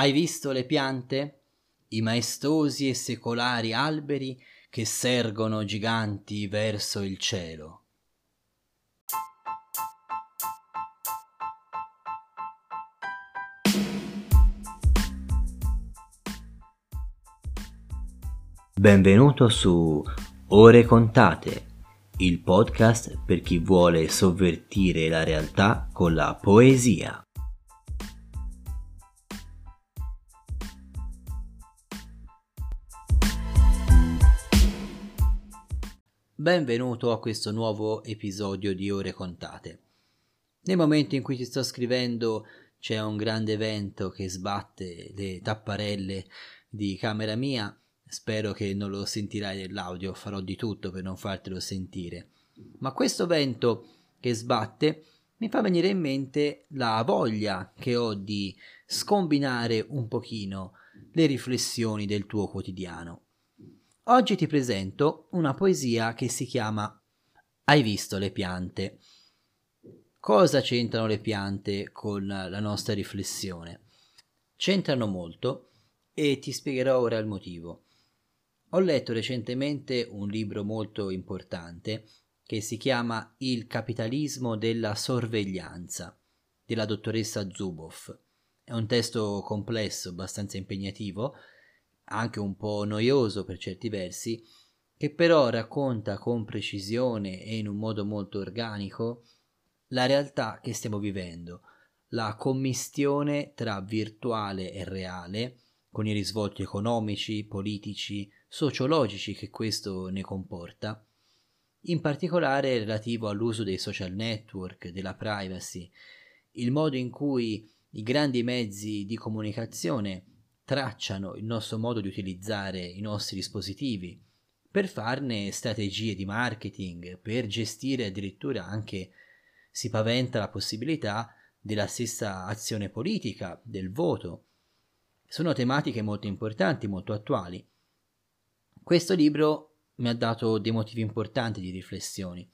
Hai visto le piante? I maestosi e secolari alberi che sergono giganti verso il cielo. Benvenuto su Ore contate, il podcast per chi vuole sovvertire la realtà con la poesia. Benvenuto a questo nuovo episodio di Ore contate. Nel momento in cui ti sto scrivendo c'è un grande vento che sbatte le tapparelle di camera mia. Spero che non lo sentirai nell'audio, farò di tutto per non fartelo sentire. Ma questo vento che sbatte mi fa venire in mente la voglia che ho di scombinare un pochino le riflessioni del tuo quotidiano. Oggi ti presento una poesia che si chiama Hai visto le piante? Cosa c'entrano le piante con la nostra riflessione? C'entrano molto e ti spiegherò ora il motivo. Ho letto recentemente un libro molto importante che si chiama Il capitalismo della sorveglianza della dottoressa Zuboff. È un testo complesso, abbastanza impegnativo, anche un po' noioso per certi versi, che però racconta con precisione e in un modo molto organico la realtà che stiamo vivendo, la commistione tra virtuale e reale, con i risvolti economici, politici, sociologici che questo ne comporta, in particolare relativo all'uso dei social network, della privacy, il modo in cui i grandi mezzi di comunicazione tracciano il nostro modo di utilizzare i nostri dispositivi per farne strategie di marketing, per gestire addirittura anche si paventa la possibilità della stessa azione politica, del voto. Sono tematiche molto importanti, molto attuali. Questo libro mi ha dato dei motivi importanti di riflessioni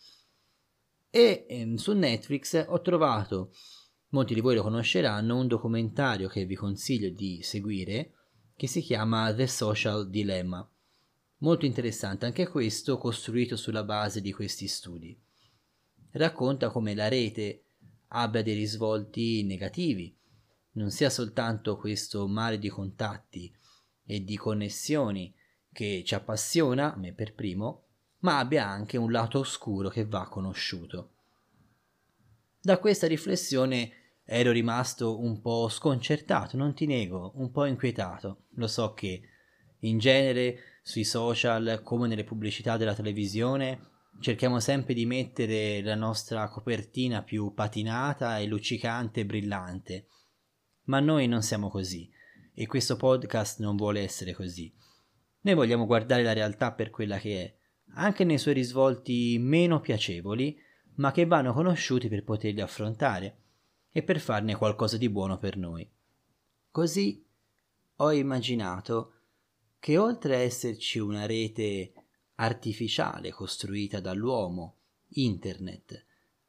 e ehm, su Netflix ho trovato molti di voi lo conosceranno, un documentario che vi consiglio di seguire che si chiama The Social Dilemma. Molto interessante anche questo, costruito sulla base di questi studi. Racconta come la rete abbia dei risvolti negativi, non sia soltanto questo mare di contatti e di connessioni che ci appassiona, me per primo, ma abbia anche un lato oscuro che va conosciuto. Da questa riflessione ero rimasto un po' sconcertato, non ti nego, un po' inquietato. Lo so che in genere sui social, come nelle pubblicità della televisione, cerchiamo sempre di mettere la nostra copertina più patinata e luccicante e brillante. Ma noi non siamo così e questo podcast non vuole essere così. Noi vogliamo guardare la realtà per quella che è, anche nei suoi risvolti meno piacevoli, ma che vanno conosciuti per poterli affrontare e per farne qualcosa di buono per noi. Così ho immaginato che oltre a esserci una rete artificiale costruita dall'uomo, internet,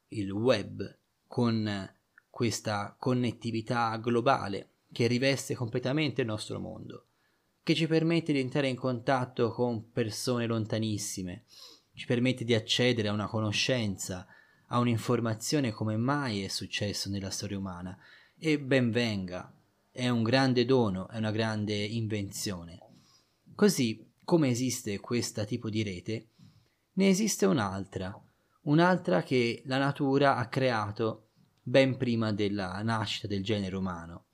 il web, con questa connettività globale che riveste completamente il nostro mondo, che ci permette di entrare in contatto con persone lontanissime, ci permette di accedere a una conoscenza, a un'informazione come mai è successo nella storia umana e ben venga, è un grande dono, è una grande invenzione. Così come esiste questo tipo di rete, ne esiste un'altra, un'altra che la natura ha creato ben prima della nascita del genere umano.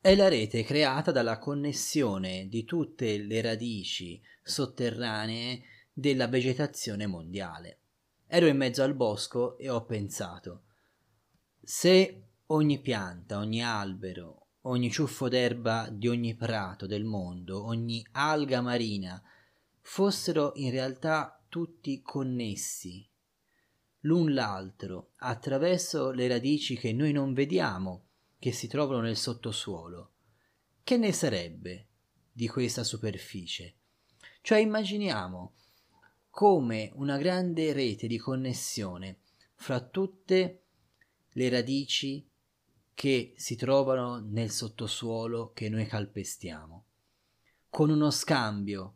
È la rete creata dalla connessione di tutte le radici sotterranee della vegetazione mondiale. Ero in mezzo al bosco e ho pensato, se ogni pianta, ogni albero, ogni ciuffo d'erba di ogni prato del mondo, ogni alga marina, fossero in realtà tutti connessi l'un l'altro attraverso le radici che noi non vediamo, che si trovano nel sottosuolo, che ne sarebbe di questa superficie? Cioè immaginiamo come una grande rete di connessione fra tutte le radici che si trovano nel sottosuolo che noi calpestiamo, con uno scambio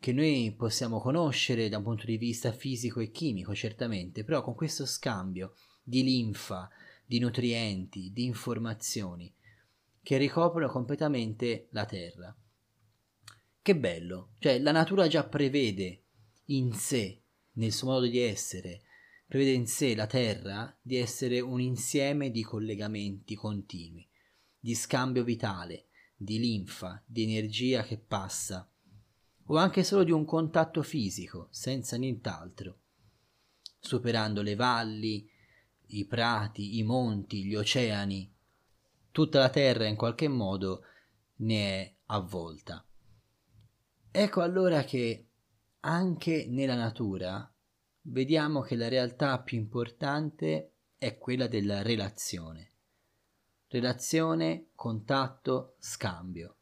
che noi possiamo conoscere da un punto di vista fisico e chimico, certamente, però con questo scambio di linfa, di nutrienti, di informazioni che ricoprono completamente la terra. Che bello, cioè la natura già prevede in sé, nel suo modo di essere, prevede in sé la Terra di essere un insieme di collegamenti continui, di scambio vitale, di linfa, di energia che passa, o anche solo di un contatto fisico, senza nient'altro, superando le valli, i prati, i monti, gli oceani. Tutta la Terra in qualche modo ne è avvolta. Ecco allora che anche nella natura vediamo che la realtà più importante è quella della relazione. Relazione, contatto, scambio.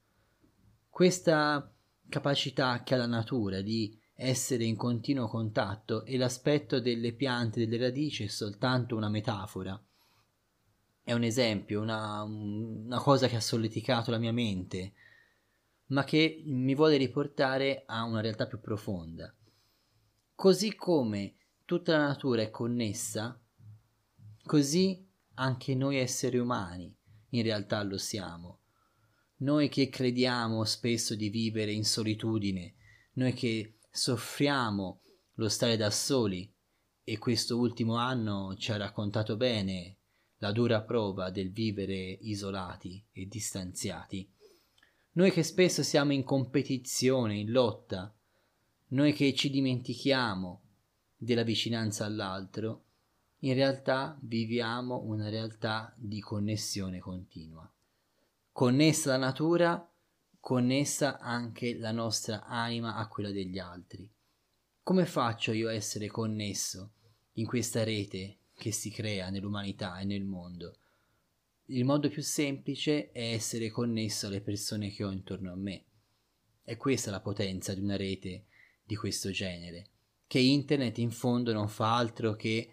Questa capacità che ha la natura di essere in continuo contatto e l'aspetto delle piante, delle radici è soltanto una metafora. È un esempio, una, una cosa che ha solleticato la mia mente, ma che mi vuole riportare a una realtà più profonda. Così come tutta la natura è connessa, così anche noi esseri umani in realtà lo siamo. Noi che crediamo spesso di vivere in solitudine, noi che soffriamo lo stare da soli, e questo ultimo anno ci ha raccontato bene la dura prova del vivere isolati e distanziati. Noi che spesso siamo in competizione, in lotta, noi che ci dimentichiamo della vicinanza all'altro, in realtà viviamo una realtà di connessione continua. Connessa la natura, connessa anche la nostra anima a quella degli altri. Come faccio io a essere connesso in questa rete che si crea nell'umanità e nel mondo? Il modo più semplice è essere connesso alle persone che ho intorno a me. È questa la potenza di una rete di questo genere, che internet in fondo non fa altro che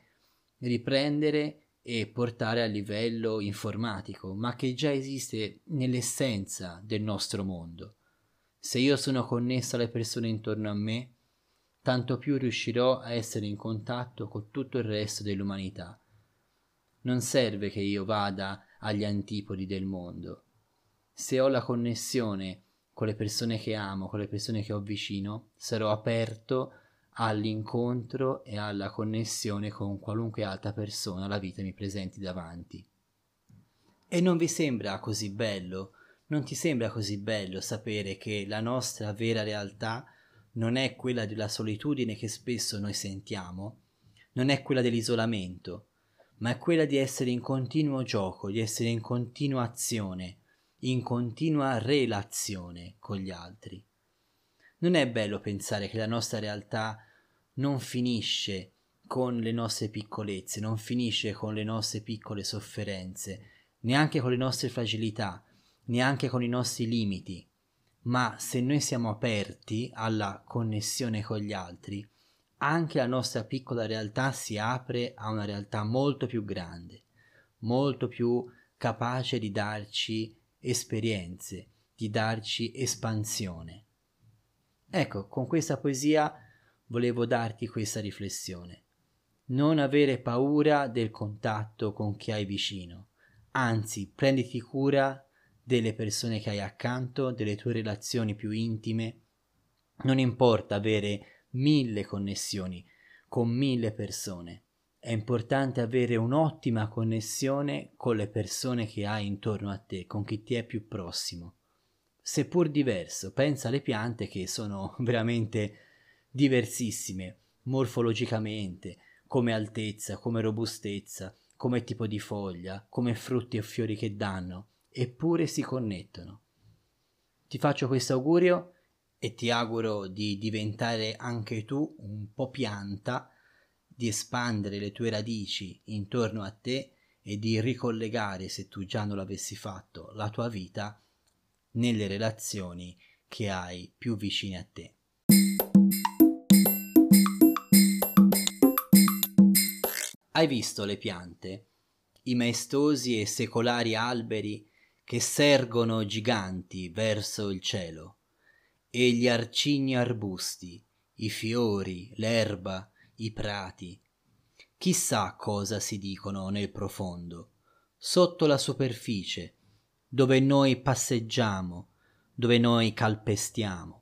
riprendere e portare a livello informatico, ma che già esiste nell'essenza del nostro mondo. Se io sono connesso alle persone intorno a me, tanto più riuscirò a essere in contatto con tutto il resto dell'umanità. Non serve che io vada agli antipodi del mondo. Se ho la connessione con le persone che amo, con le persone che ho vicino, sarò aperto all'incontro e alla connessione con qualunque altra persona la vita mi presenti davanti. E non vi sembra così bello, non ti sembra così bello sapere che la nostra vera realtà non è quella della solitudine che spesso noi sentiamo, non è quella dell'isolamento, ma è quella di essere in continuo gioco, di essere in continua azione, in continua relazione con gli altri. Non è bello pensare che la nostra realtà non finisce con le nostre piccolezze, non finisce con le nostre piccole sofferenze, neanche con le nostre fragilità, neanche con i nostri limiti, ma se noi siamo aperti alla connessione con gli altri, anche la nostra piccola realtà si apre a una realtà molto più grande, molto più capace di darci esperienze, di darci espansione. Ecco, con questa poesia volevo darti questa riflessione. Non avere paura del contatto con chi hai vicino, anzi prenditi cura delle persone che hai accanto, delle tue relazioni più intime. Non importa avere mille connessioni con mille persone, è importante avere un'ottima connessione con le persone che hai intorno a te, con chi ti è più prossimo. Seppur diverso, pensa alle piante che sono veramente diversissime, morfologicamente, come altezza, come robustezza, come tipo di foglia, come frutti e fiori che danno, eppure si connettono. Ti faccio questo augurio e ti auguro di diventare anche tu un po' pianta di espandere le tue radici intorno a te e di ricollegare, se tu già non l'avessi fatto, la tua vita nelle relazioni che hai più vicine a te. Hai visto le piante? i maestosi e secolari alberi che sergono giganti verso il cielo, e gli arcigni arbusti, i fiori, l'erba, i prati. Chissà cosa si dicono nel profondo, sotto la superficie, dove noi passeggiamo, dove noi calpestiamo.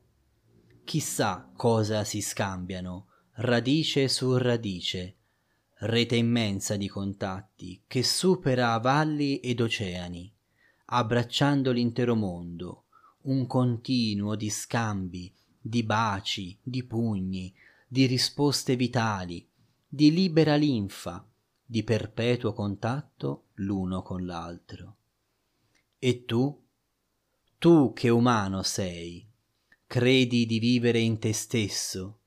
Chissà cosa si scambiano, radice su radice, rete immensa di contatti che supera valli ed oceani, abbracciando l'intero mondo, un continuo di scambi, di baci, di pugni, di risposte vitali, di libera linfa, di perpetuo contatto l'uno con l'altro. E tu, tu che umano sei, credi di vivere in te stesso,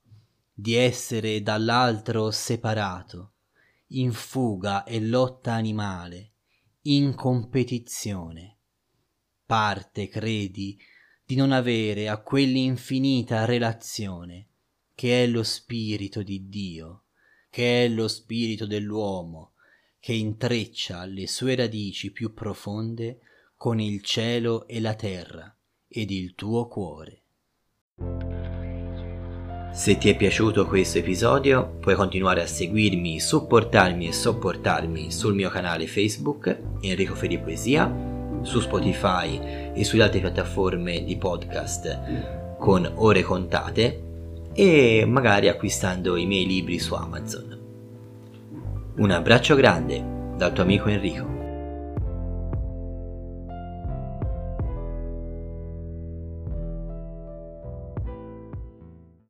di essere dall'altro separato, in fuga e lotta animale, in competizione. Parte, credi, di non avere a quell'infinita relazione che è lo spirito di Dio, che è lo spirito dell'uomo, che intreccia le sue radici più profonde con il cielo e la terra ed il tuo cuore. Se ti è piaciuto questo episodio puoi continuare a seguirmi, supportarmi e sopportarmi sul mio canale Facebook Enrico Feri Poesia, su Spotify e sulle altre piattaforme di podcast con ore contate e magari acquistando i miei libri su Amazon. Un abbraccio grande dal tuo amico Enrico.